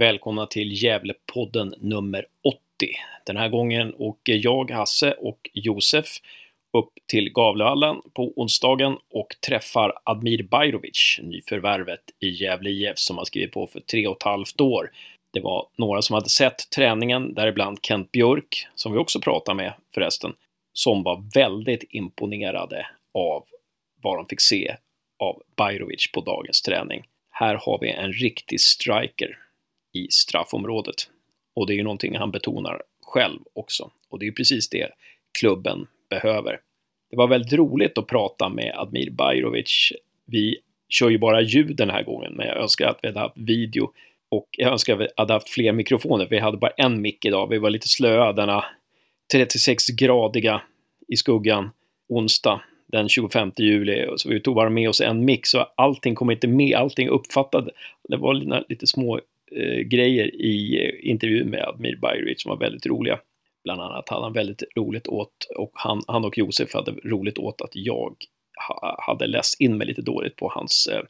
Välkomna till Gävlepodden nummer 80. Den här gången åker jag, Hasse och Josef upp till Gavlevallen på onsdagen och träffar Admir Bajrovic, nyförvärvet i Gävle IF som har skrivit på för tre och ett halvt år. Det var några som hade sett träningen, däribland Kent Björk, som vi också pratade med förresten, som var väldigt imponerade av vad de fick se av Bajrovic på dagens träning. Här har vi en riktig striker i straffområdet. Och det är ju någonting han betonar själv också. Och det är ju precis det klubben behöver. Det var väldigt roligt att prata med Admir Bajrovic. Vi kör ju bara ljud den här gången, men jag önskar att vi hade haft video och jag önskar att vi hade haft fler mikrofoner. Vi hade bara en mick idag. Vi var lite slöa denna 36-gradiga i skuggan onsdag den 25 juli. Så vi tog bara med oss en mick, så allting kom inte med. Allting uppfattade. Det var lite små eh, grejer i eh, intervjun med Admir Bajrovic som var väldigt roliga. Bland annat hade han väldigt roligt åt, och han, han och Josef hade roligt åt att jag ha, hade läst in mig lite dåligt på hans eh,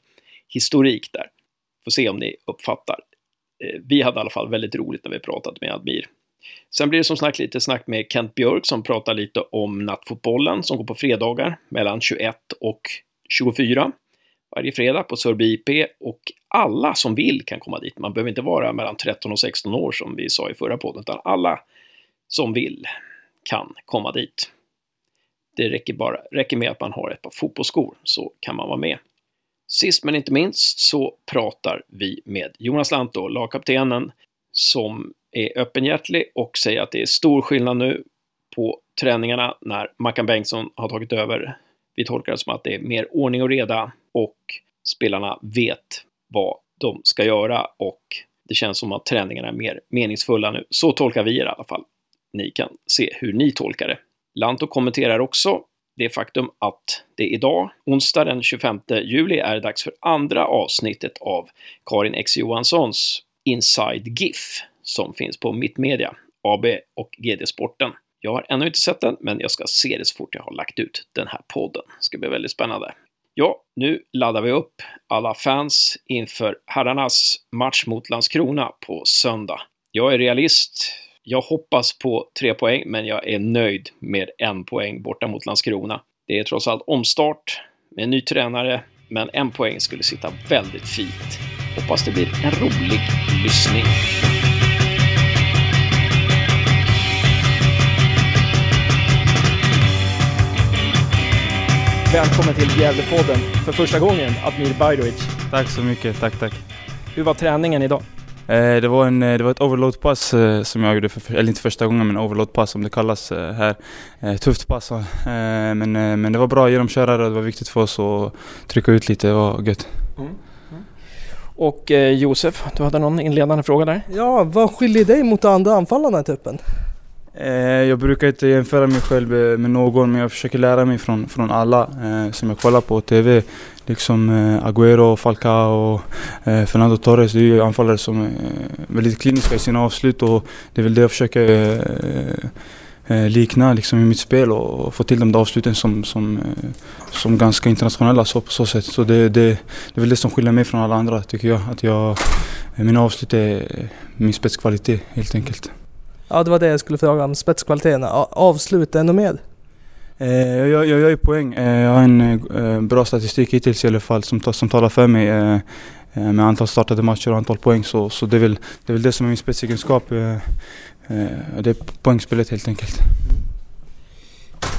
historik där. Får se om ni uppfattar. Eh, vi hade i alla fall väldigt roligt när vi pratade med Admir. Sen blir det som snack lite snack med Kent Björk som pratar lite om nattfotbollen som går på fredagar mellan 21 och 24 varje fredag på Sörby IP och alla som vill kan komma dit. Man behöver inte vara mellan 13 och 16 år som vi sa i förra podden, utan alla som vill kan komma dit. Det räcker, bara, räcker med att man har ett par fotbollsskor så kan man vara med. Sist men inte minst så pratar vi med Jonas Lantto, lagkaptenen, som är öppenhjärtig och säger att det är stor skillnad nu på träningarna när Mackan Bengtsson har tagit över. Vi tolkar det som att det är mer ordning och reda och spelarna vet vad de ska göra och det känns som att träningarna är mer meningsfulla nu. Så tolkar vi det i alla fall. Ni kan se hur ni tolkar det. Lanto kommenterar också det faktum att det idag, onsdag den 25 juli, är dags för andra avsnittet av Karin X Johanssons Inside GIF som finns på Mittmedia, AB och GD Sporten. Jag har ännu inte sett den, men jag ska se det så fort jag har lagt ut den här podden. Det ska bli väldigt spännande. Ja, nu laddar vi upp alla fans inför herrarnas match mot Landskrona på söndag. Jag är realist. Jag hoppas på tre poäng, men jag är nöjd med en poäng borta mot Landskrona. Det är trots allt omstart med en ny tränare, men en poäng skulle sitta väldigt fint. Hoppas det blir en rolig lyssning. Välkommen till Gävlepodden för första gången, Admir Bajrovic. Tack så mycket, tack tack. Hur var träningen idag? Eh, det, var en, det var ett overload-pass eh, som jag gjorde, för, eller inte första gången men overload-pass som det kallas eh, här. Eh, tufft pass eh, men, eh, men det var bra genomkörare och det var viktigt för oss att trycka ut lite, det var gött. Mm. Mm. Och Josef, du hade någon inledande fråga där? Ja, vad skiljer dig mot de andra anfallarna i truppen? Eh, jag brukar inte jämföra mig själv eh, med någon men jag försöker lära mig från, från alla eh, som jag kollar på TV. Liksom eh, Agüero, Falcao, eh, Fernando Torres. Det är ju anfallare som är väldigt kliniska i sina avslut och det är väl det jag försöker eh, likna liksom, i mitt spel och få till de där avsluten som, som, som ganska internationella så, på så sätt. Så det, det, det är väl det som skiljer mig från alla andra tycker jag. Att jag mina avslut är min spetskvalitet helt enkelt. Ja, det var det jag skulle fråga om spetskvaliteten. Avsluta ännu mer? Eh, jag, jag, jag gör ju poäng. Eh, jag har en eh, bra statistik hittills i alla fall som, som talar för mig. Med antal startade matcher och antal poäng. Så, så det, är väl, det är väl det som är min spetsegenskap. Det är poängspelet helt enkelt.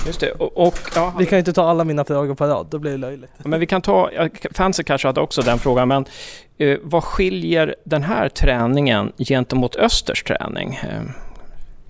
Just det. Och, och ja, vi kan ju inte ta alla mina frågor på rad, då blir det löjligt. Men vi kan ta, fansen kanske hade också den frågan, men eh, vad skiljer den här träningen gentemot Östers träning?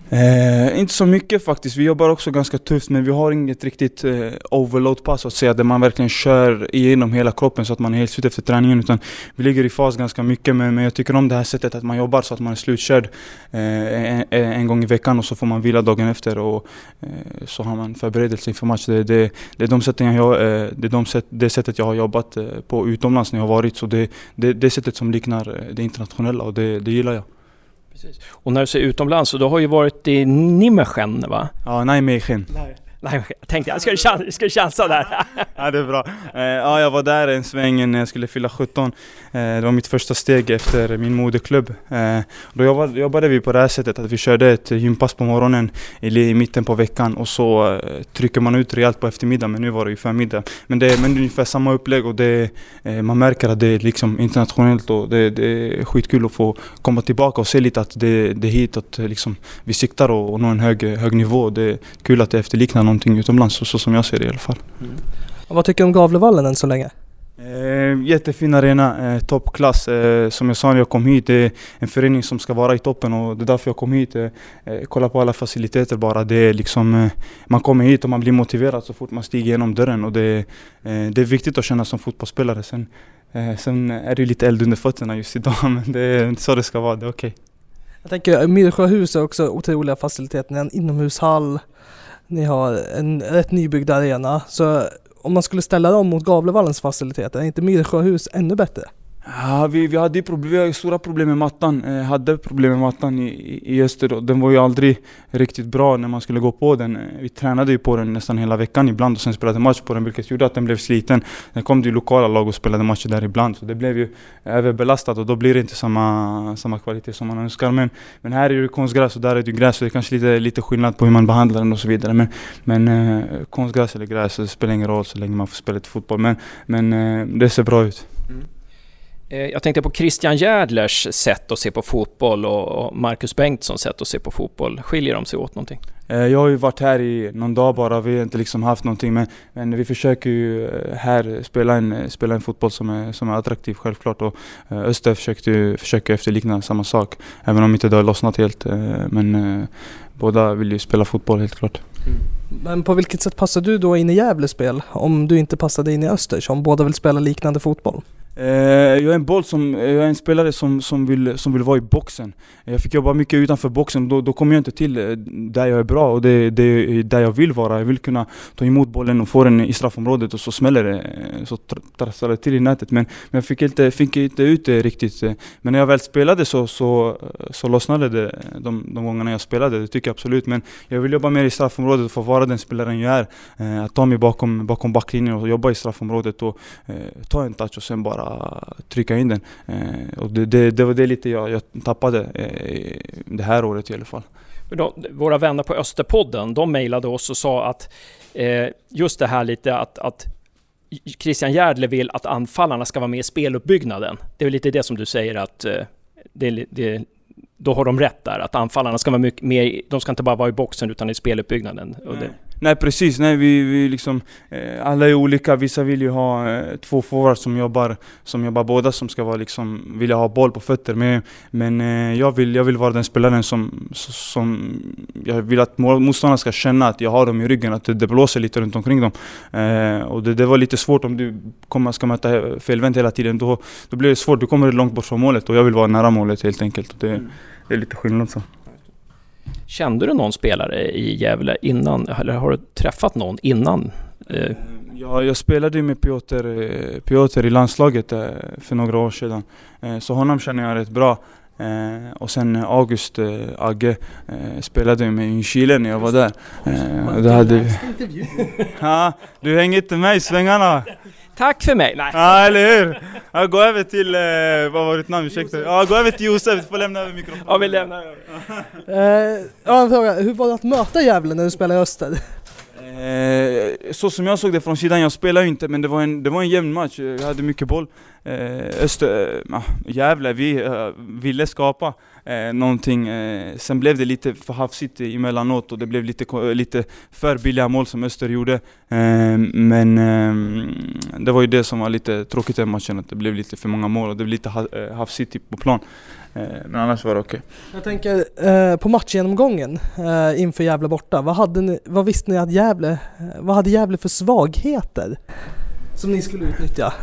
Eh, inte så mycket faktiskt. Vi jobbar också ganska tufft men vi har inget riktigt eh, overload-pass att säga där man verkligen kör igenom hela kroppen så att man är helt slut efter träningen. Utan vi ligger i fas ganska mycket men, men jag tycker om det här sättet att man jobbar så att man är slutkörd eh, en, en, gång i veckan och så får man vila dagen efter och eh, så har man förberedelse inför match. Det, det, det är de sätten jag, eh, det, är de sätt, det sättet jag har jobbat eh, på utomlands när jag har varit. Så det, det, det sättet som liknar eh, det internationella och det, det gillar jag. Precis. Och när du säger utomlands, så du har ju varit i Nijmegen va? Ja, Nijmegen. Nej, jag tänkte jag skulle, chans, skulle chansa där. ja, det är bra. Eh, ja, jag var där en sväng när jag skulle fylla 17. Eh, det var mitt första steg efter min moderklubb. Eh, då jobbade, jobbade vi på det här sättet att vi körde ett gympass på morgonen i, i mitten på veckan och så trycker man ut rejält på eftermiddagen, men nu var det ju förmiddag. Men det, men det är ungefär samma upplägg och det, man märker att det är liksom internationellt och det, det, är skitkul att få komma tillbaka och se lite att det, det är hitåt liksom, vi siktar och, och nå en hög, hög nivå. Det är kul att det efterliknar någonting utomlands, så, så som jag ser det i alla fall. Mm. vad tycker du om Gavlevallen än så länge? Eh, jättefin arena, eh, toppklass. Eh, som jag sa när jag kom hit, det är en förening som ska vara i toppen och det är därför jag kom hit. Eh, eh kolla på alla faciliteter bara. Det är liksom, eh, man kommer hit och man blir motiverad så fort man stiger genom dörren och det, eh, det är viktigt att känna som fotbollsspelare. Sen, sen är det lite eld under fötterna just idag men det är så det ska vara, det är okej. Okay. Jag tänker Myrsjöhus är också otroliga faciliteter, en inomhushall, ni har en rätt nybyggd arena. Så om man skulle ställa dem mot Gavlevallens faciliteter, är inte Myrsjöhus ännu bättre? Ja, vi, vi hade problem, vi hade stora problem med mattan. Eh, hade problem med mattan i, i öster. Den var ju aldrig riktigt bra när man skulle gå på den. Eh, vi tränade ju på den nästan hela veckan ibland och sen spelade match på den vilket gjorde att den blev sliten. Sen kom det ju lokala lag och spelade matcher där ibland så det blev ju överbelastat och då blir det inte samma, samma kvalitet som man önskar. Men, men här är det konstgräs och där är det gräs så det är kanske lite, lite skillnad på hur man behandlar den och så vidare. Men, men eh, konstgräs eller gräs, det spelar ingen roll så länge man får spela lite fotboll. Men, men eh, det ser bra ut. Eh, jag tänkte på Christian Järdlers sätt att se på fotboll och Marcus Bengtssons sätt att se på fotboll. Skiljer de sig åt någonting? Eh, jag har ju varit här i någon dag bara, vi har inte liksom haft någonting men, men vi försöker ju eh, här spela en, spela en fotboll som är, som är attraktiv självklart och Öster försökte, försöker efterlikna samma sak. Även om inte det har lossnat helt. Men båda vill ju spela fotboll helt klart. Mm. Men på vilket sätt passar du då in i Gävles spel om du inte passade in i Östers, om båda vill spela liknande fotboll? Eh, jag är en boll som, eh, jag är en spelare som, som, vill, som vill vara i boxen. Eh, jag fick jobba mycket utanför boxen, då, då kommer jag inte till eh, där jag är bra och det, det är där jag vill vara. Jag vill kunna ta emot bollen och få den i straffområdet och så smäller det, så trasslar det till i nätet. Men, men jag fick inte, fick inte ut det riktigt. Men när jag väl spelade så, så, så lossnade det de, de gångerna jag spelade, det tycker jag absolut. Men jag vill jobba mer i straffområdet och få vara den spelaren jag är. Att ta mig bakom, bakom backlinjen och jobba i straffområdet och ta en touch och sen bara trycka in den. Eh, och det, det, det, var det lite jag, jag tappade eh, det här året i alla fall. Då, våra vänner på Österpodden, de mejlade oss och sa att eh, just det här lite att, att Christian Järdle vill att anfallarna ska vara med i speluppbyggnaden. Det är lite det som du säger att eh, det, det, då har de rätt där, att anfallarna ska vara mycket mer, de ska inte bara vara i boxen utan i speluppbyggnaden. Nej. Nej precis, nej vi, vi liksom, eh, alla är olika, vissa vill ju ha eh, två forwards som jobbar, som jobbar båda som ska vara liksom, vilja ha boll på fötter. Men, men eh, jag, vill, jag vill vara den spelaren som, som jag vill att motståndarna ska känna att jag har dem i ryggen, att det, det blåser lite runt omkring dem. Eh, och det, det, var lite svårt om du kommer, ska möta felvänt hela tiden, då, då blir det svårt, du kommer långt bort från målet och jag vill vara nära målet helt enkelt. Det, mm. det är lite skillnad så. Kände du någon spelare i Gävle innan, eller har du träffat någon innan? Eh? Ja, jag spelade med Piotr, eh, Piotr i landslaget eh, för några år sedan. Så honom känner jag rätt bra. Eh, och sen August eh, Agge eh, spelade med i Chile när jag var där. Eh, då hade ja, du hänger inte med i svängarna. Tack för mig! Nej. Ja, eller hur? Ja, gå över till, eh, vad var ditt namn? Ursäkta. Ja, gå över till Josef, du får lämna över mikrofonen. Ja, vi lämnar över. eh, ja, en fråga. Hur var det att möta Gävle när du spelade i Öster? Eh, så som jag såg det från sidan, jag spelade ju inte men det var en, det var en jämn match, jag hade mycket boll. Eh, Öster, eh, Gävle, vi eh, ville skapa eh, någonting. Eh, sen blev det lite för hafsigt emellanåt och det blev lite, lite för billiga mål som Öster gjorde. Eh, men eh, det var ju det som var lite tråkigt i matchen, att det blev lite för många mål och det blev lite ha, eh, hafsigt typ på plan. Eh, men annars var det okej. Okay. Jag tänker eh, på matchgenomgången eh, inför Gävle borta. Vad, hade ni, vad visste ni att Gävle, eh, vad hade Gävle för svagheter som ni skulle utnyttja?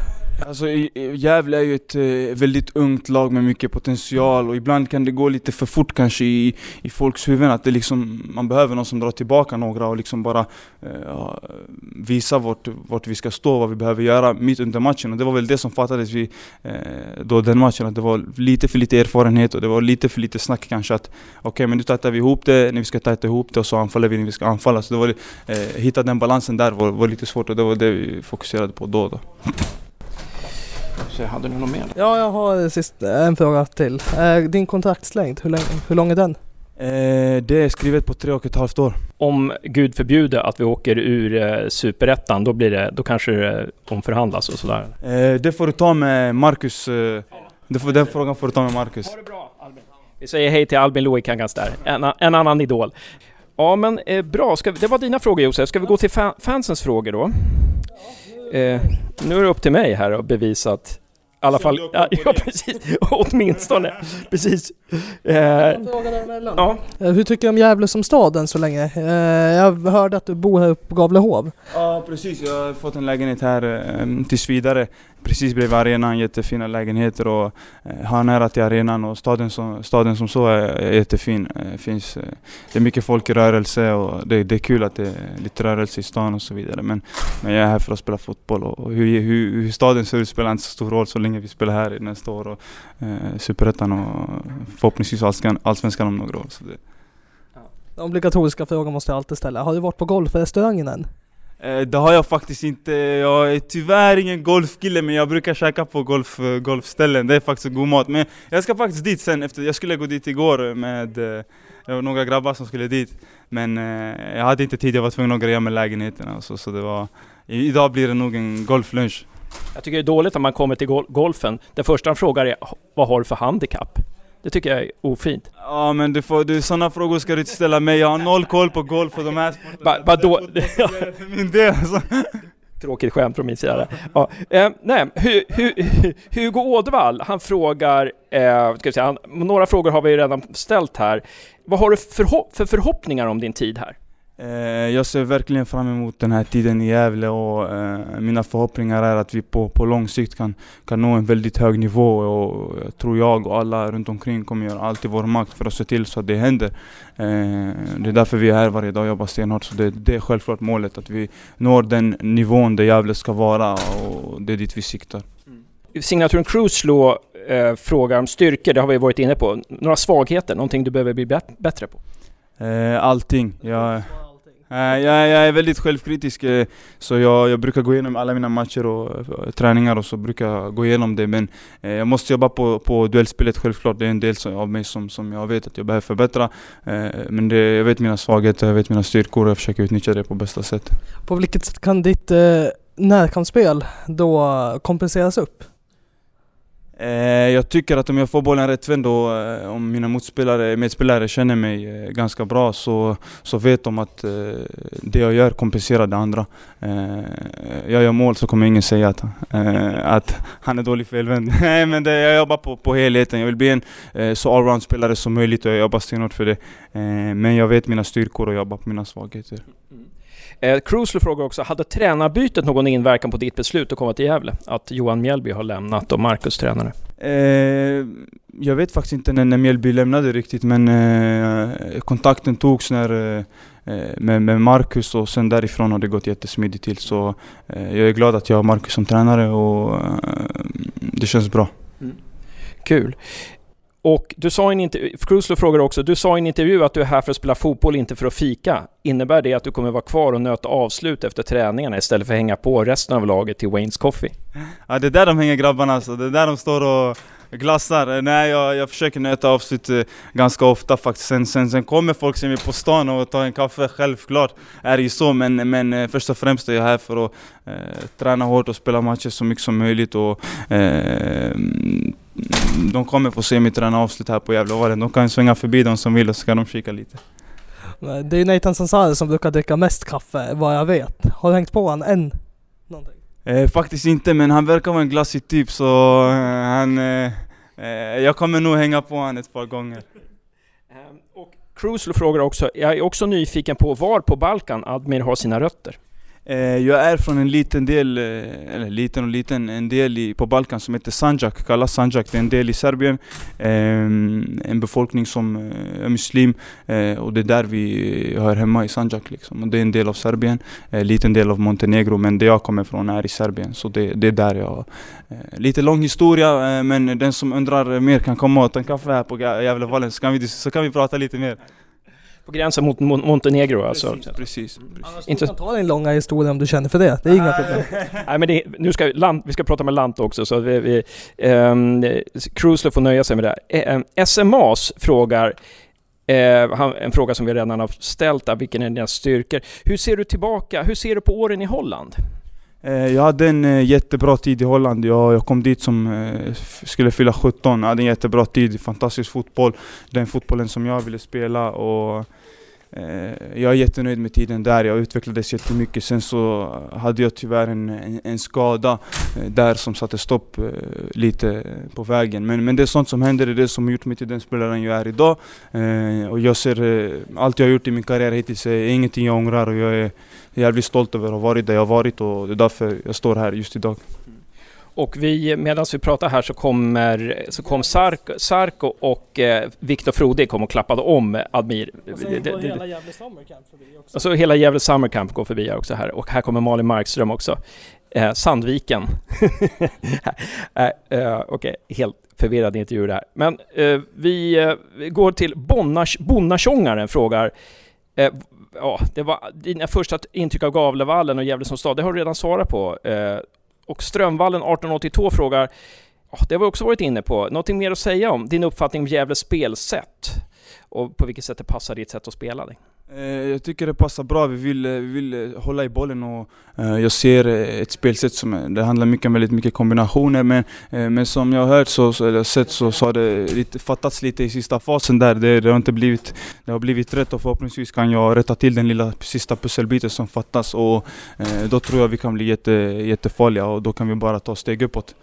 Alltså Gävle är ju ett eh, väldigt ungt lag med mycket potential och ibland kan det gå lite för fort kanske i, i folks huvuden att det liksom, man behöver någon som drar tillbaka några och liksom bara eh, visar vart, vart vi ska stå, vad vi behöver göra mitt under matchen och det var väl det som fattades vid eh, då den matchen, att det var lite för lite erfarenhet och det var lite för lite snack kanske att okej okay, men nu tajtar vi ihop det när vi ska tajta ihop det och så anfaller vi när vi ska anfalla. Så det var, eh, hitta den balansen där var, var lite svårt och det var det vi fokuserade på då. då. Så hade du något mer? Ja, jag har sist, en fråga till. Din kontraktslängd, hur, länge, hur lång är den? Eh, det är skrivet på tre och ett halvt år. Om Gud förbjuder att vi åker ur eh, superettan, då, blir det, då kanske det omförhandlas och sådär? Eh, det får du ta med Marcus. Eh, det får, den frågan får du ta med Marcus. Ha det bra Albin. Vi säger hej till Albin Loikangas där, en, en annan idol. Ja men eh, bra, Ska vi, det var dina frågor Josef. Ska vi gå till fa fansens frågor då? Eh, nu är det upp till mig här att bevisa att alla fall, ja, ja precis, åtminstone. precis. Eh, ja. Eh, hur tycker du om Gävle som stad än så länge? Eh, jag hörde att du bor här uppe på Gavlehof. Ja precis, jag har fått en lägenhet här eh, tills vidare precis bredvid arenan, jättefina lägenheter och eh, har nära till arenan och staden som, staden som så är, är jättefin. Eh, finns, eh, det är mycket folk i rörelse och det, det är kul att det är lite rörelse i stan och så vidare. Men, men jag är här för att spela fotboll och hur, hur, hur staden ser ut spelar inte så stor roll så länge vi spelar här nästa år och eh, Superettan och förhoppningsvis Allsvenskan om några år. Så det. Den obligatoriska frågan måste jag alltid ställa. Har du varit på golfrestaurangen än? Eh, det har jag faktiskt inte. Jag är tyvärr ingen golfkille men jag brukar käka på golf, eh, golfställen. Det är faktiskt god mat. Men jag ska faktiskt dit sen. Efter, jag skulle gå dit igår med eh, några grabbar som skulle dit. Men jag hade inte tid, jag var tvungen att greja med lägenheten. Alltså, så det var, idag blir det nog en golflunch. Jag tycker det är dåligt när man kommer till golfen. Det första han frågar är vad har du för handikapp? Det tycker jag är ofint. Ja men du får, du, sådana frågor ska du inte ställa mig, jag har noll koll på golf och de här sporterna. Ba, då? för min del alltså. Tråkigt skämt från min sida. Ja, eh, nej, Hu, Hu, Hugo Ådvall, han frågar, eh, ska säga, han, några frågor har vi redan ställt här. Vad har du för, för förhoppningar om din tid här? Eh, jag ser verkligen fram emot den här tiden i Gävle och eh, mina förhoppningar är att vi på, på lång sikt kan, kan nå en väldigt hög nivå och jag tror jag och alla runt omkring kommer göra allt i vår makt för att se till så att det händer. Eh, det är därför vi är här varje dag och jobbar stenhårt. Så det, det är självklart målet att vi når den nivån där Gävle ska vara och det är dit vi siktar. Mm. Signaturen Cruise eh, frågar om styrkor, det har vi varit inne på. Några svagheter, någonting du behöver bli bättre på? Eh, allting. Jag, Eh, jag, jag är väldigt självkritisk, eh, så jag, jag brukar gå igenom alla mina matcher och eh, träningar och så brukar jag gå igenom det. Men jag måste jobba på, på duellspelet självklart. Det är en del av mig som, som jag vet att jag behöver förbättra. Men det, jag vet mina svagheter, jag vet mina styrkor och jag försöker utnyttja det på bästa sätt. På vilket sätt kan ditt närkampsspel då kompenseras upp? Eh, jag tycker att om jag får bollen rättvänd och eh, om mina motspelare, medspelare känner mig eh, ganska bra så, så vet de att det jag gör kompenserar det andra. jag gör mål så kommer ingen säga att, att han är dålig felvänd. Nej men det, jag jobbar på, på helheten. Jag vill bli en så allround-spelare som möjligt och jag jobbar stenhårt för det. men jag vet mina styrkor och jobbar på mina svagheter. Mm. Eh, Cruisler frågar också, hade tränarbytet någon inverkan på ditt beslut att komma till Gävle? Att Johan Mjällby har lämnat och Marcus tränare? Eh, jag vet faktiskt inte när, när Mjällby lämnade riktigt men eh, kontakten togs när eh, med, med Marcus och sen därifrån har det gått jättesmidigt till så eh, jag är glad att jag har Marcus som tränare och eh, det känns bra. Mm. Kul. Och du sa i en intervju, Cruisler frågar också, du sa i en intervju att du är här för att spela fotboll, inte för att fika. Innebär det att du kommer vara kvar och nöta avslut efter träningarna istället för att hänga på resten av laget till Waynes Coffee? Ja det är där de hänger grabbarna alltså, det är där de står och glassar. Nej jag, jag försöker nöta avslut eh, ganska ofta faktiskt. Sen, sen, sen kommer folk som är på stan och tar en kaffe, självklart är det ju så. Men, men eh, först och främst är jag här för att eh, träna hårt och spela matcher så mycket som möjligt. Och, eh, de kommer få se mitt träna avslut här på Gävlevallen. De kan svänga förbi de som vill och så kan de kika lite. Det är Nathan Sansari som brukar dricka mest kaffe, vad jag vet. Har du hängt på honom än? Någonting? Eh, faktiskt inte, men han verkar vara en glassig typ så eh, han... Eh, eh, jag kommer nog hänga på honom ett par gånger. Um, och Crucial frågar också, jag är också nyfiken på var på Balkan Admir har sina rötter? Eh, jag är från en liten del, eh, eller liten och liten, en del i, på Balkan som heter Sanjak, kallas Sanjak. Det är en del i Serbien. Eh, en befolkning som eh, är muslim eh, och det är där vi hör hemma i Sanjak liksom. Och det är en del av Serbien, en liten del av Montenegro men det jag kommer ifrån är i Serbien. Så det, det är där jag... lite lång historia men den som undrar mer kan komma och ta en kaffe här på Gävlevallen så kan vi, så kan vi prata lite mer. På gränsen mot Montenegro alltså? Precis, precis. precis. Inte... kan ta din långa historia om du känner för det. Det är inga problem. Nej men det, nu ska vi, vi ska prata med Lant också så vi, vi um, Cruisler får nöja sig med det. Um, ehm, SMAs frågar Eh, en fråga som vi redan har ställt, där, vilken är dina styrkor? Hur ser du tillbaka, hur ser du på åren i Holland? Eh, jag hade en eh, jättebra tid i Holland. Jag, jag kom dit som eh, skulle fylla 17. Jag hade en jättebra tid, fantastisk fotboll. Den fotbollen som jag ville spela. Och Eh, jag är jättenöjd med tiden där, jag utvecklades jättemycket. Sen så hade jag tyvärr en, en, en skada eh, där som satte stopp eh, lite på vägen. Men, men det är sånt som händer, det är det som har gjort mig till den spelaren jag är idag. Och jag ser, allt jag har gjort i min karriär hittills är ingenting jag ångrar och jag är jävligt stolt över att ha varit där jag har varit och det är därför jag står här just idag. Och vi, medan vi pratar här så kommer så kom Sarko, Sarko och eh, Viktor Frode kom och klappade om Admir. Och sen går hela Gävle Summer Camp förbi också. Hela Gävle Summer Camp går förbi här också här och här kommer Malin Markström också. Eh, Sandviken. eh, eh, Okej, okay. helt förvirrad intervju där. Men eh, vi, eh, går till Bonnasångaren frågar eh, ja, det var dina första intryck av Gavlevallen och Gävle som stad, det har du redan svarat på. Och Strömvallen 1882 frågar, det har vi också varit inne på, någonting mer att säga om din uppfattning om Gävles spelsätt och på vilket sätt det passar ditt sätt att spela det. Eh, jag tycker det passar bra, vi vill, vi vill hålla i bollen och jag ser ett spelsätt som, det handlar mycket om väldigt mycket kombinationer men, men som jag har hört så, eller sett så, så har det lite, fattats lite i sista fasen där. Det, det, har inte blivit, det har blivit rätt och förhoppningsvis kan jag rätta till den lilla sista pusselbiten som fattas och då tror jag vi kan bli jätte, jättefarliga och då kan vi bara ta steg uppåt.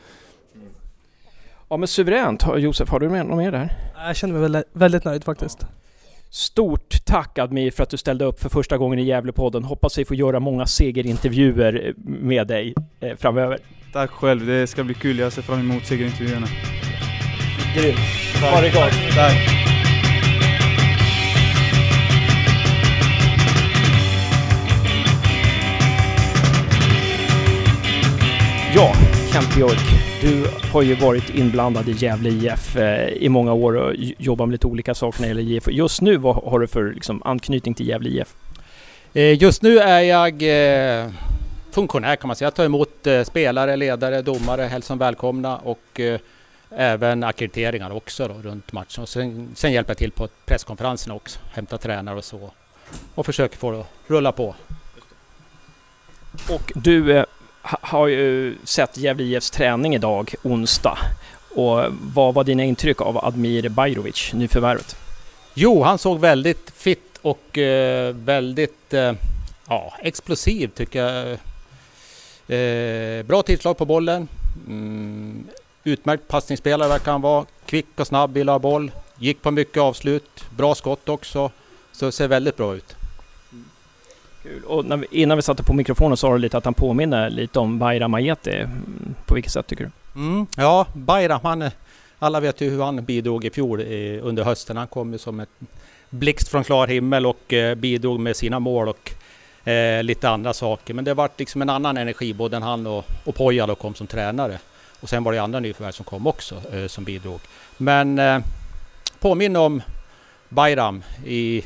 Ja men suveränt. Josef, har du något mer där? Jag känner mig väldigt, väldigt nöjd faktiskt. Ja. Stort tack Admir för att du ställde upp för första gången i Gävlepodden. Hoppas vi får göra många segerintervjuer med dig eh, framöver. Tack själv, det ska bli kul. Jag ser fram emot segerintervjuerna. Grymt. Ha det gott. Tack. Kent Björk. Du har ju varit inblandad i Gävle IF eh, i många år och jobbat med lite olika saker när det gäller IF. Just nu, vad har du för liksom, anknytning till Gävle IF? Eh, just nu är jag eh, funktionär kan man säga. Jag tar emot spelare, ledare, domare, hälsar välkomna och även akkrediteringar också då, runt matchen. Och sen, sen hjälper jag till på presskonferenserna också, hämtar tränare och så. Och försöker få det att rulla på. Och du har ju sett Gävle IFs träning idag, onsdag. Och vad var dina intryck av Admir Bajrovic, nyförvärvet? Jo, han såg väldigt fit och eh, väldigt eh, ja, explosiv tycker jag. Eh, bra tillslag på bollen. Mm, utmärkt passningsspelare verkar han vara. Kvick och snabb, vill ha boll. Gick på mycket avslut. Bra skott också. Så det ser väldigt bra ut. Kul. Och vi, innan vi satte på mikrofonen sa du lite att han påminner lite om Bayram Ayeti. Mm, på vilket sätt tycker du? Mm, ja, Bayram, han, alla vet ju hur han bidrog i fjol i, under hösten. Han kom ju som ett blixt från klar himmel och eh, bidrog med sina mål och eh, lite andra saker. Men det vart liksom en annan energi, både han och, och Poja kom som tränare. Och sen var det andra nyförvärv som kom också eh, som bidrog. Men eh, påminner om Bayram i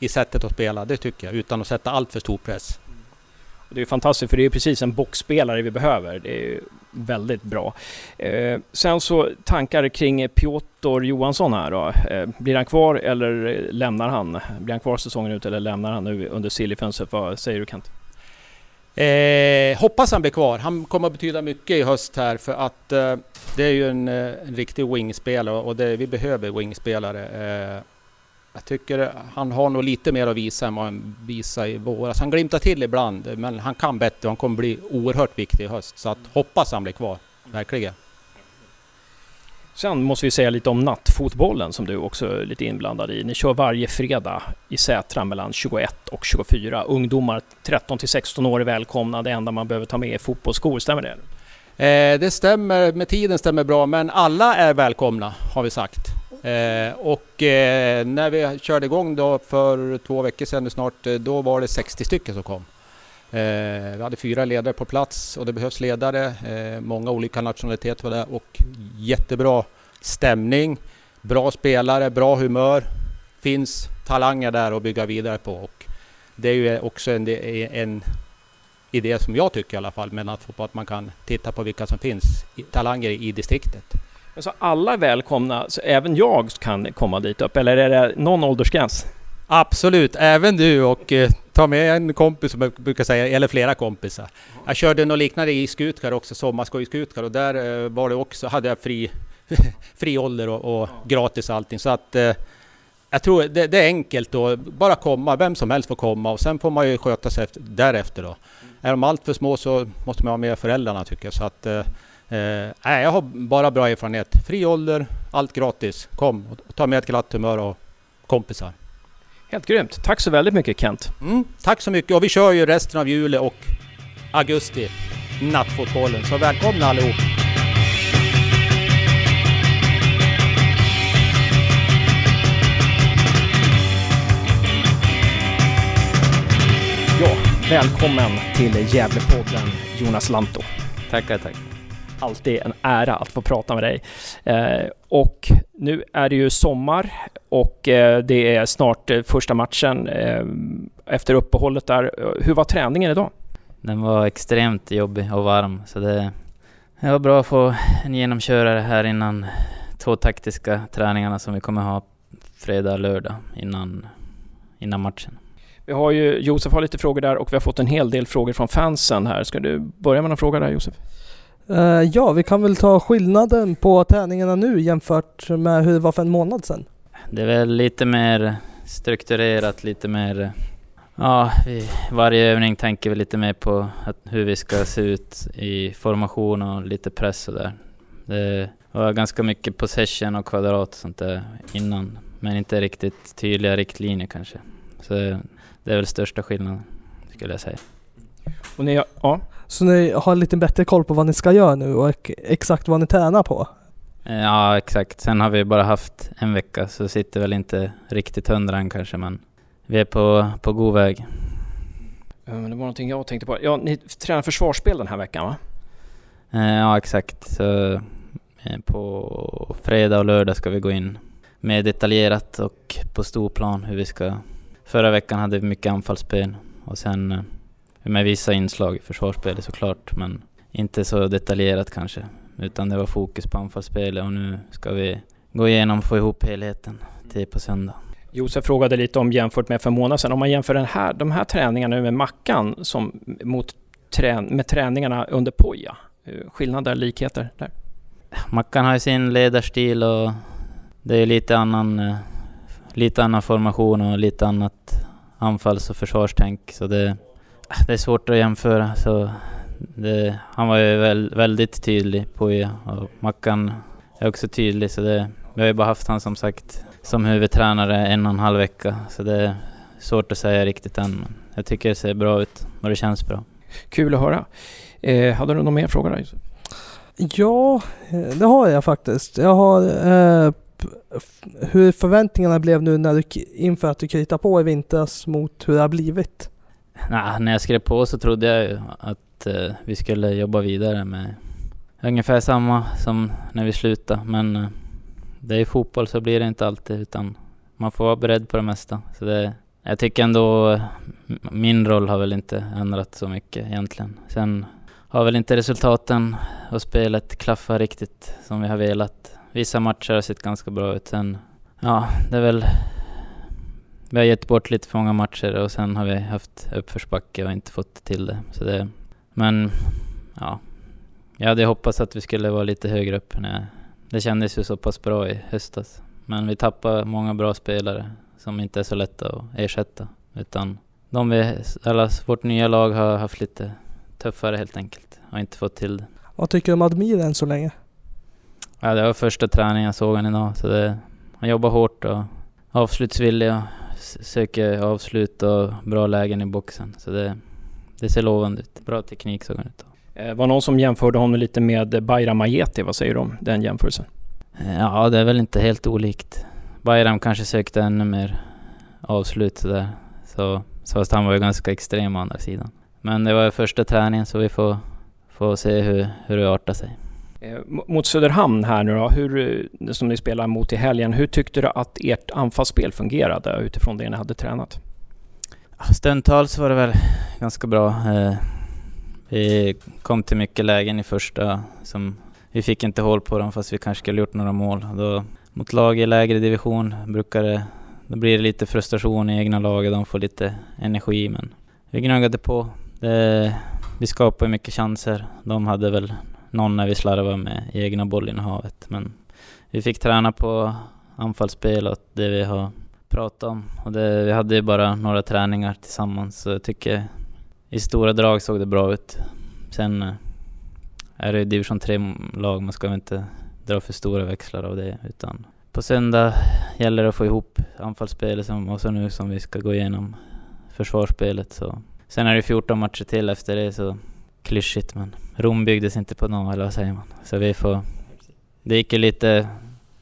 i sättet att spela, det tycker jag, utan att sätta allt för stor press. Det är fantastiskt för det är precis en boxspelare vi behöver. Det är väldigt bra. Eh, sen så tankar kring Piotr Johansson här då. Eh, blir han kvar eller lämnar han? Blir han kvar säsongen ut eller lämnar han nu under sillyfönstret? Vad säger du Kent? Eh, hoppas han blir kvar. Han kommer att betyda mycket i höst här för att eh, det är ju en, en riktig wingspelare och det, vi behöver wingspelare. Jag tycker han har nog lite mer att visa än vad han visade i våras. Han glimtar till ibland, men han kan bättre. Han kommer bli oerhört viktig i höst. Så att hoppas han blir kvar, verkligen. Sen måste vi säga lite om nattfotbollen som du också är lite inblandad i. Ni kör varje fredag i Sätra mellan 21 och 24. Ungdomar 13 till 16 år är välkomna. Det enda man behöver ta med är fotbollsskor, stämmer det? Eh, det stämmer, med tiden stämmer bra, men alla är välkomna har vi sagt. Eh, och eh, när vi körde igång då för två veckor sedan snart, eh, då var det 60 stycken som kom. Eh, vi hade fyra ledare på plats och det behövs ledare. Eh, många olika nationaliteter var där och jättebra stämning, bra spelare, bra humör. Finns talanger där att bygga vidare på och det är ju också en, en idé som jag tycker i alla fall, men att, att man kan titta på vilka som finns talanger i distriktet. Alltså alla är välkomna, så även jag kan komma dit upp, eller är det någon åldersgräns? Absolut, även du och eh, ta med en kompis som jag brukar säga, eller flera kompisar. Jag körde något liknande i Skutkar också, sommarskoj i Skutkar och där eh, var det också, hade jag fri, fri ålder och, och gratis allting. Så att eh, jag tror det, det, är enkelt då, bara komma, vem som helst får komma och sen får man ju sköta sig efter, därefter då. Är de allt för små så måste man ha med föräldrarna tycker jag. Så att, eh, eh, jag har bara bra erfarenhet. Fri ålder, allt gratis. Kom och ta med ett glatt humör och kompisar. Helt grymt. Tack så väldigt mycket Kent. Mm, tack så mycket och vi kör ju resten av juli och augusti nattfotbollen. Så välkomna allihop! Ja, välkommen till Gävlepodden Jonas Lanto. Tackar, tackar alltid en ära att få prata med dig. Eh, och nu är det ju sommar och eh, det är snart eh, första matchen eh, efter uppehållet där. Hur var träningen idag? Den var extremt jobbig och varm så det, det var bra att få en genomkörare här innan två taktiska träningarna som vi kommer ha fredag och lördag innan, innan matchen. Vi har ju, Josef har lite frågor där och vi har fått en hel del frågor från fansen här. Ska du börja med någon fråga där Josef? Uh, ja, vi kan väl ta skillnaden på träningarna nu jämfört med hur det var för en månad sedan. Det är väl lite mer strukturerat, lite mer... Ja, vi, varje övning tänker vi lite mer på att, hur vi ska se ut i formation och lite press och där. Det var ganska mycket possession och kvadrat och sånt där innan, men inte riktigt tydliga riktlinjer kanske. Så det är väl största skillnaden, skulle jag säga. Och ni, ja, så ni har lite bättre koll på vad ni ska göra nu och exakt vad ni tränar på? Ja, exakt. Sen har vi bara haft en vecka så sitter väl inte riktigt hundra än kanske, men vi är på, på god väg. det var någonting jag tänkte på. Ja, ni tränar försvarsspel den här veckan va? Ja, exakt. Så eh, på fredag och lördag ska vi gå in mer detaljerat och på stor plan hur vi ska... Förra veckan hade vi mycket anfallsspel och sen eh, med vissa inslag i försvarsspelet såklart, men inte så detaljerat kanske. Utan det var fokus på anfallsspelet och nu ska vi gå igenom och få ihop helheten till på söndag. Josef frågade lite om jämfört med för månader sedan. Om man jämför den här, de här träningarna med Mackan som, mot trän, med träningarna under Poja. Skillnader, likheter där? Mackan har ju sin ledarstil och det är lite annan, eh, lite annan formation och lite annat anfalls och försvarstänk. Så det, det är svårt att jämföra. Så det, han var ju väl, väldigt tydlig på det och Mackan är också tydlig. Så det, vi har ju bara haft han som sagt som huvudtränare en och en halv vecka. Så det är svårt att säga riktigt än. Men jag tycker det ser bra ut och det känns bra. Kul att höra. Eh, hade du någon mer fråga där? Ja, det har jag faktiskt. Jag har eh, hur förväntningarna blev nu när du, inför att du kritade på i vintras mot hur det har blivit. Nah, när jag skrev på så trodde jag ju att eh, vi skulle jobba vidare med ungefär samma som när vi slutade. Men eh, det är ju fotboll så blir det inte alltid utan man får vara beredd på det mesta. Så det, jag tycker ändå eh, min roll har väl inte ändrats så mycket egentligen. Sen har väl inte resultaten och spelet klaffat riktigt som vi har velat. Vissa matcher har sett ganska bra ut. Sen, ja, det är väl vi har gett bort lite för många matcher och sen har vi haft uppförsbacke och inte fått till det. Så det men ja, jag hade hoppats att vi skulle vara lite högre upp. När det kändes ju så pass bra i höstas. Men vi tappar många bra spelare som inte är så lätta att ersätta. Utan de vi, alla, vårt nya lag har haft lite tuffare helt enkelt och inte fått till det. Vad tycker du om Admir än så länge? Ja, det var första träningen jag såg honom idag. Så det, han jobbar hårt och avslutsvillig och söker avslut och bra lägen i boxen. Så det, det ser lovande ut. Bra teknik såg han ut. Det var någon som jämförde honom lite med Bayram Ajeti. Vad säger du om den jämförelsen? Ja, det är väl inte helt olikt. Bayram kanske sökte ännu mer avslut sådär. Så, så fast han var ju ganska extrem å andra sidan. Men det var första träningen så vi får, får se hur, hur det artar sig. Eh, mot Söderhamn här nu då, hur, eh, som ni spelar mot i helgen. Hur tyckte du att ert anfallsspel fungerade utifrån det ni hade tränat? Stundtals var det väl ganska bra. Eh, vi kom till mycket lägen i första som vi fick inte hål på dem fast vi kanske skulle gjort några mål. Då, mot lag i lägre division brukar det, då blir det lite frustration i egna laget, de får lite energi men vi gnuggade på. Det, vi skapade mycket chanser. De hade väl någon när vi slarvade med egna bollinnehavet men vi fick träna på anfallsspel och det vi har pratat om. Och det, vi hade ju bara några träningar tillsammans så jag tycker i stora drag såg det bra ut. Sen eh, är det ju division 3-lag, man ska väl inte dra för stora växlar av det utan på söndag gäller det att få ihop anfallsspelet och så nu som vi ska gå igenom försvarsspelet så. Sen är det 14 matcher till efter det så klyschigt men Rom byggdes inte på någon, eller vad säger man? Så vi får... Det gick ju lite...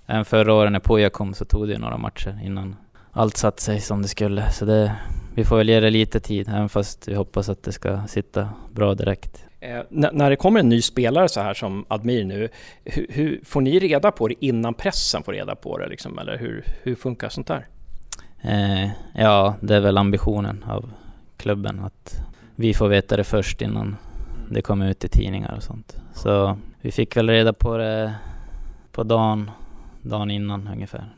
Även förra året när Poja kom så tog det några matcher innan allt satt sig som det skulle. Så det, vi får väl ge det lite tid, även fast vi hoppas att det ska sitta bra direkt. Eh, när det kommer en ny spelare så här som Admir nu, hur, hur, får ni reda på det innan pressen får reda på det? Liksom, eller hur, hur funkar sånt där? Eh, ja, det är väl ambitionen av klubben att vi får veta det först innan det kommer ut i tidningar och sånt. Så vi fick väl reda på det på dagen, dagen innan ungefär.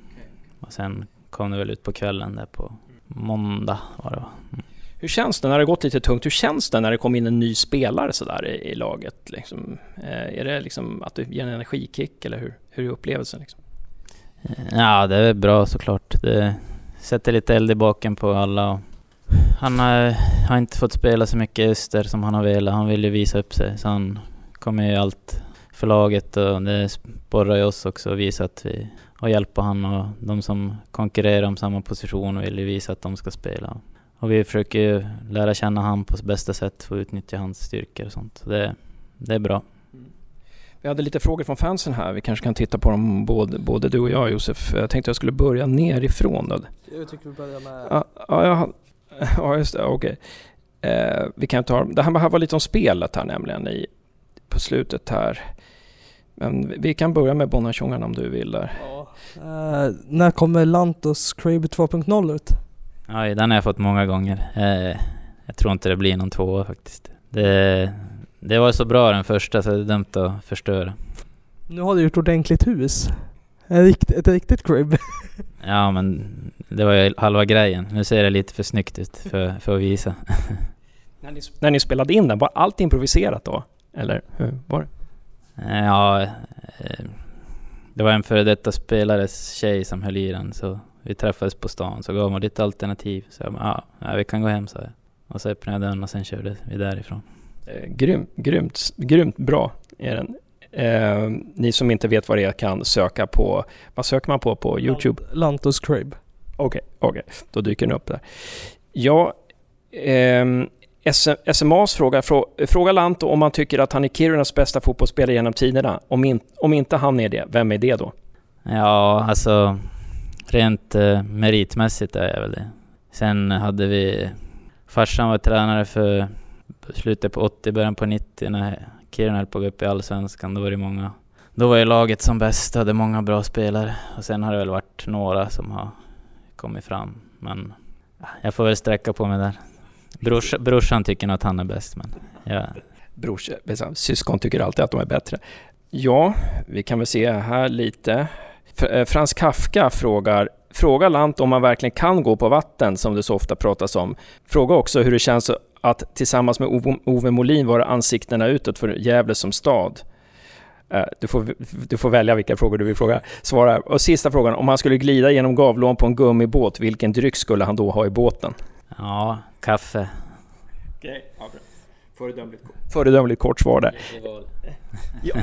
Och sen kom det väl ut på kvällen där på måndag var det va? Mm. Hur känns det när det gått lite tungt? Hur känns det när det kom in en ny spelare sådär i, i laget? Liksom, eh, är det liksom att det ger en energikick eller hur, hur är upplevelsen? Liksom? Ja, det är bra såklart. Det sätter lite eld i baken på alla. Och han har, har, inte fått spela så mycket öster som han har velat. Han vill ju visa upp sig. Så han kommer ju allt för laget och det sporrar ju oss också att visa att vi och hjälpa han och de som konkurrerar om samma position vill ju visa att de ska spela. Och vi försöker ju lära känna han på bästa sätt, få utnyttja hans styrkor och sånt. Så det, det är bra. Vi hade lite frågor från fansen här. Vi kanske kan titta på dem både, både du och jag Josef. Jag tänkte jag skulle börja nerifrån. Då. Jag tycker vi börjar med... Ja, ja, ja just det. Okej. Okay. Eh, vi kan ta Det här var lite om spelet här nämligen i, på slutet här. Men vi kan börja med Bonnachongan om du vill där. Ja. Uh, när kommer Lantos Crave 2.0 ut? Ja, den har jag fått många gånger. Uh, jag tror inte det blir någon tvåa faktiskt. Det, det var så bra den första så det är dumt att förstöra. Nu har du gjort ordentligt hus. Ett riktigt, ett riktigt crib. Ja men det var ju halva grejen. Nu ser det lite för snyggt ut för, för att visa. när, ni, när ni spelade in den, var allt improviserat då? Eller hur var det? Eh, ja, eh, det var en före detta spelares tjej som höll i den så vi träffades på stan så gav hon lite alternativ. Så jag bara, ja, vi kan gå hem sa jag. Och så öppnade jag dörren och sen körde vi därifrån. Eh, grymt, grymt, grymt bra är den. Eh, ni som inte vet vad det är kan söka på, vad söker man på på Youtube? Lantos Crib. Okej, okay, okej, okay. då dyker den upp där. Ja, eh, SMAs fråga, fråga Lanto om han tycker att han är Kirunas bästa fotbollsspelare genom tiderna. Om, in, om inte han är det, vem är det då? Ja, alltså rent eh, meritmässigt är jag väl det. Sen hade vi... Farsan var tränare för slutet på 80, början på 90 när Kiruna höll på att gå upp i Allsvenskan. Då var det många... Då var ju laget som bäst, hade många bra spelare. Och sen har det väl varit några som har kommit fram. Men jag får väl sträcka på mig där. Brors, brorsan tycker nog att han är bäst, men ja. Brors, liksom, syskon tycker alltid att de är bättre. Ja, vi kan väl se här lite. Eh, Frans Kafka frågar Fråga Lant om man verkligen kan gå på vatten som det så ofta pratas om. Fråga också hur det känns att tillsammans med Ove Molin vara ansiktena utåt för Gävle som stad. Eh, du får, du får välja vilka frågor du vill fråga. Svara. Och sista frågan, om han skulle glida genom Gavlån på en gummibåt, vilken dryck skulle han då ha i båten? Ja, kaffe. Okej, ja, Föredömligt, föredömligt kort svar där. ja,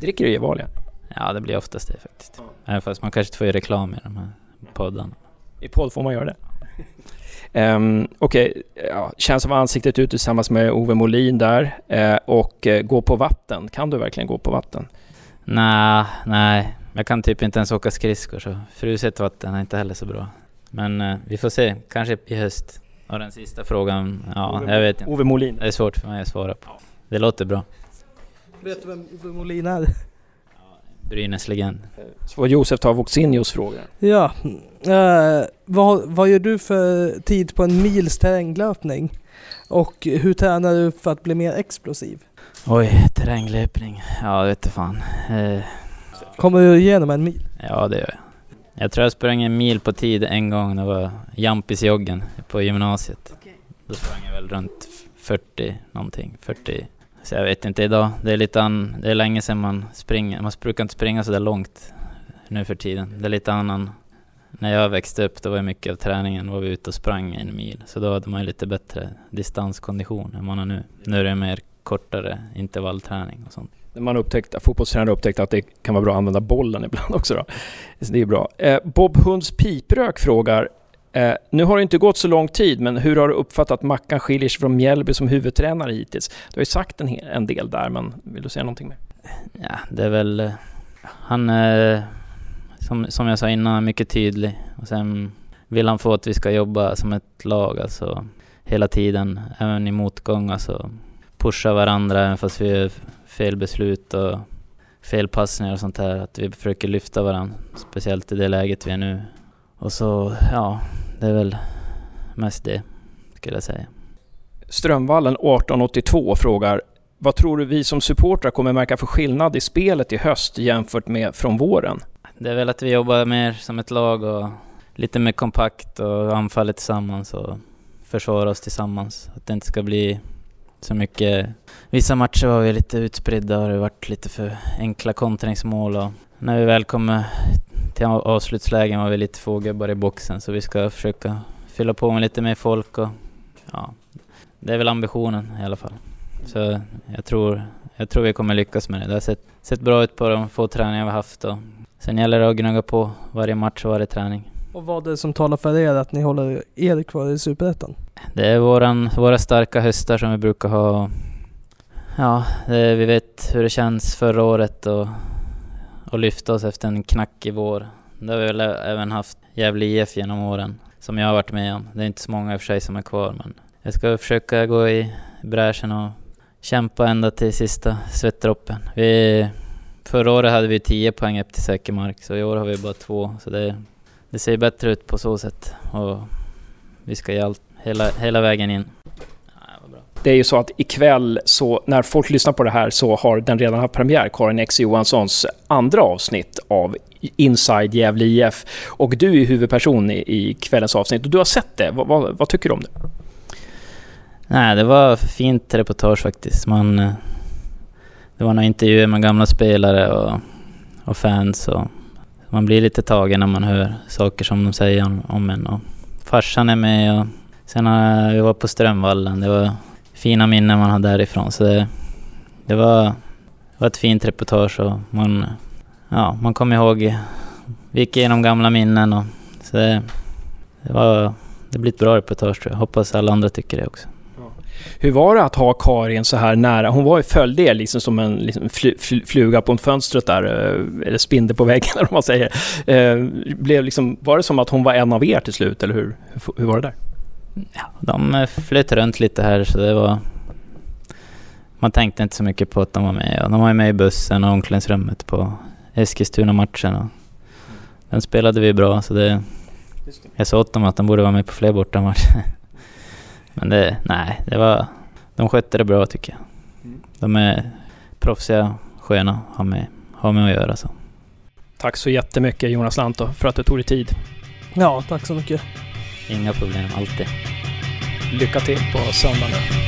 Dricker du Gevalia? Ja, det blir oftast det faktiskt. Även fast man kanske inte får göra reklam i de här poddarna. I podd får man göra det. Um, Okej, okay. ja, känns som ansiktet ut tillsammans med Ove Molin där uh, och uh, gå på vatten. Kan du verkligen gå på vatten? Nej, nej. Jag kan typ inte ens åka skridskor så fruset vatten är inte heller så bra. Men uh, vi får se, kanske i höst. Och den sista frågan, ja, Ove, jag vet inte. Ove Molin. Det är svårt för mig att svara på. Det låter bra. Vet du vem Ove Molin är? Brynäs legend. Så får Josef ta Voxinios fråga. Ja. Eh, vad, vad gör du för tid på en mils terränglöpning? Och hur tränar du för att bli mer explosiv? Oj, terränglöpning. Ja, det vet fan. Eh, Kommer du igenom en mil? ja, det gör jag. Jag tror jag sprang en mil på tid en gång. Det var Jampisjoggen på gymnasiet. Då sprang jag väl runt 40 någonting. 40. Så jag vet inte idag. Det är lite an, Det är länge sedan man springer. Man brukar inte springa så där långt nu för tiden. Det är lite annan... När jag växte upp då var mycket av träningen var vi ute och sprang en mil. Så då hade man ju lite bättre distanskondition än man har nu. Nu är det mer kortare intervallträning och sånt. Man upptäckte, fotbollstränare upptäckte att det kan vara bra att använda bollen ibland också då. Så det är bra. Eh, Bob Hunds piprök frågar Eh, nu har det inte gått så lång tid, men hur har du uppfattat att Mackan skiljer sig från Mjällby som huvudtränare hittills? Du har ju sagt en, en del där, men vill du säga någonting mer? Ja, det är väl... Eh, han är, som, som jag sa innan, mycket tydlig. Och sen vill han få att vi ska jobba som ett lag, alltså hela tiden, även i motgång, alltså pusha varandra även fast vi gör fel beslut och fel passningar och sånt där. Att vi försöker lyfta varandra, speciellt i det läget vi är nu. Och så, ja, det är väl mest det, skulle jag säga. Strömvallen 1882 frågar vad tror du vi som supportrar kommer märka för skillnad i spelet i höst jämfört med från våren? Det är väl att vi jobbar mer som ett lag och lite mer kompakt och anfaller tillsammans och försvarar oss tillsammans. Att det inte ska bli så mycket... Vissa matcher var vi lite utspridda och det varit lite för enkla kontringsmål och när vi väl kommer till av- avslutslägen var vi lite få gubbar i boxen så vi ska försöka fylla på med lite mer folk och ja, det är väl ambitionen i alla fall. Så jag tror, jag tror vi kommer lyckas med det. Det har sett, sett bra ut på de få träningar vi har haft och sen gäller det att gnugga på varje match och varje träning. Och vad är det som talar för er att ni håller er kvar i Superettan? Det är våran, våra starka höstar som vi brukar ha. Ja, det, vi vet hur det känns förra året och, och lyfta oss efter en knackig vår. Det har vi väl även haft Gävle IF genom åren, som jag har varit med om. Det är inte så många i och för sig som är kvar, men jag ska försöka gå i bräschen och kämpa ända till sista svettdroppen. Vi, förra året hade vi 10 poäng upp till säker mark, så i år har vi bara två. Så det, det ser bättre ut på så sätt. Och vi ska ge allt, hela, hela vägen in. Det är ju så att ikväll, så, när folk lyssnar på det här, så har den redan haft premiär, Karin X Johanssons andra avsnitt av Inside Gävle IF. Och du är huvudperson i, i kvällens avsnitt och du har sett det. Vad, vad, vad tycker du om det? Nej, det var fint reportage faktiskt. Man, eh, det var några intervjuer med gamla spelare och, och fans. Och man blir lite tagen när man hör saker som de säger om, om en. Och farsan är med och sen har vi var på Strömvallen. Det var fina minnen man har därifrån. Så det, det, var, det var ett fint reportage och man, ja, man kom ihåg. Vi gick igenom gamla minnen och så det, det var det blir ett bra reportage tror jag. Hoppas alla andra tycker det också. Hur var det att ha Karin så här nära? Hon var ju följde er liksom som en liksom fl fl fluga på fönstret där, eh, eller spindel på väggen eller vad man säger. Eh, blev liksom, var det som att hon var en av er till slut, eller hur, hur, hur var det där? Ja, de flöt runt lite här så det var... Man tänkte inte så mycket på att de var med. Och de var ju med i bussen och omklädningsrummet på Eskilstuna-matchen. Den spelade vi bra så det... Jag sa åt dem att de borde vara med på fler bortamatcher. Men det, nej, det var... De skötte det bra tycker jag. De är proffsiga, sköna att ha med, ha med att göra så. Tack så jättemycket Jonas Lantto för att du tog dig tid. Ja, tack så mycket. Inga problem, alltid. Lycka till på söndag nu.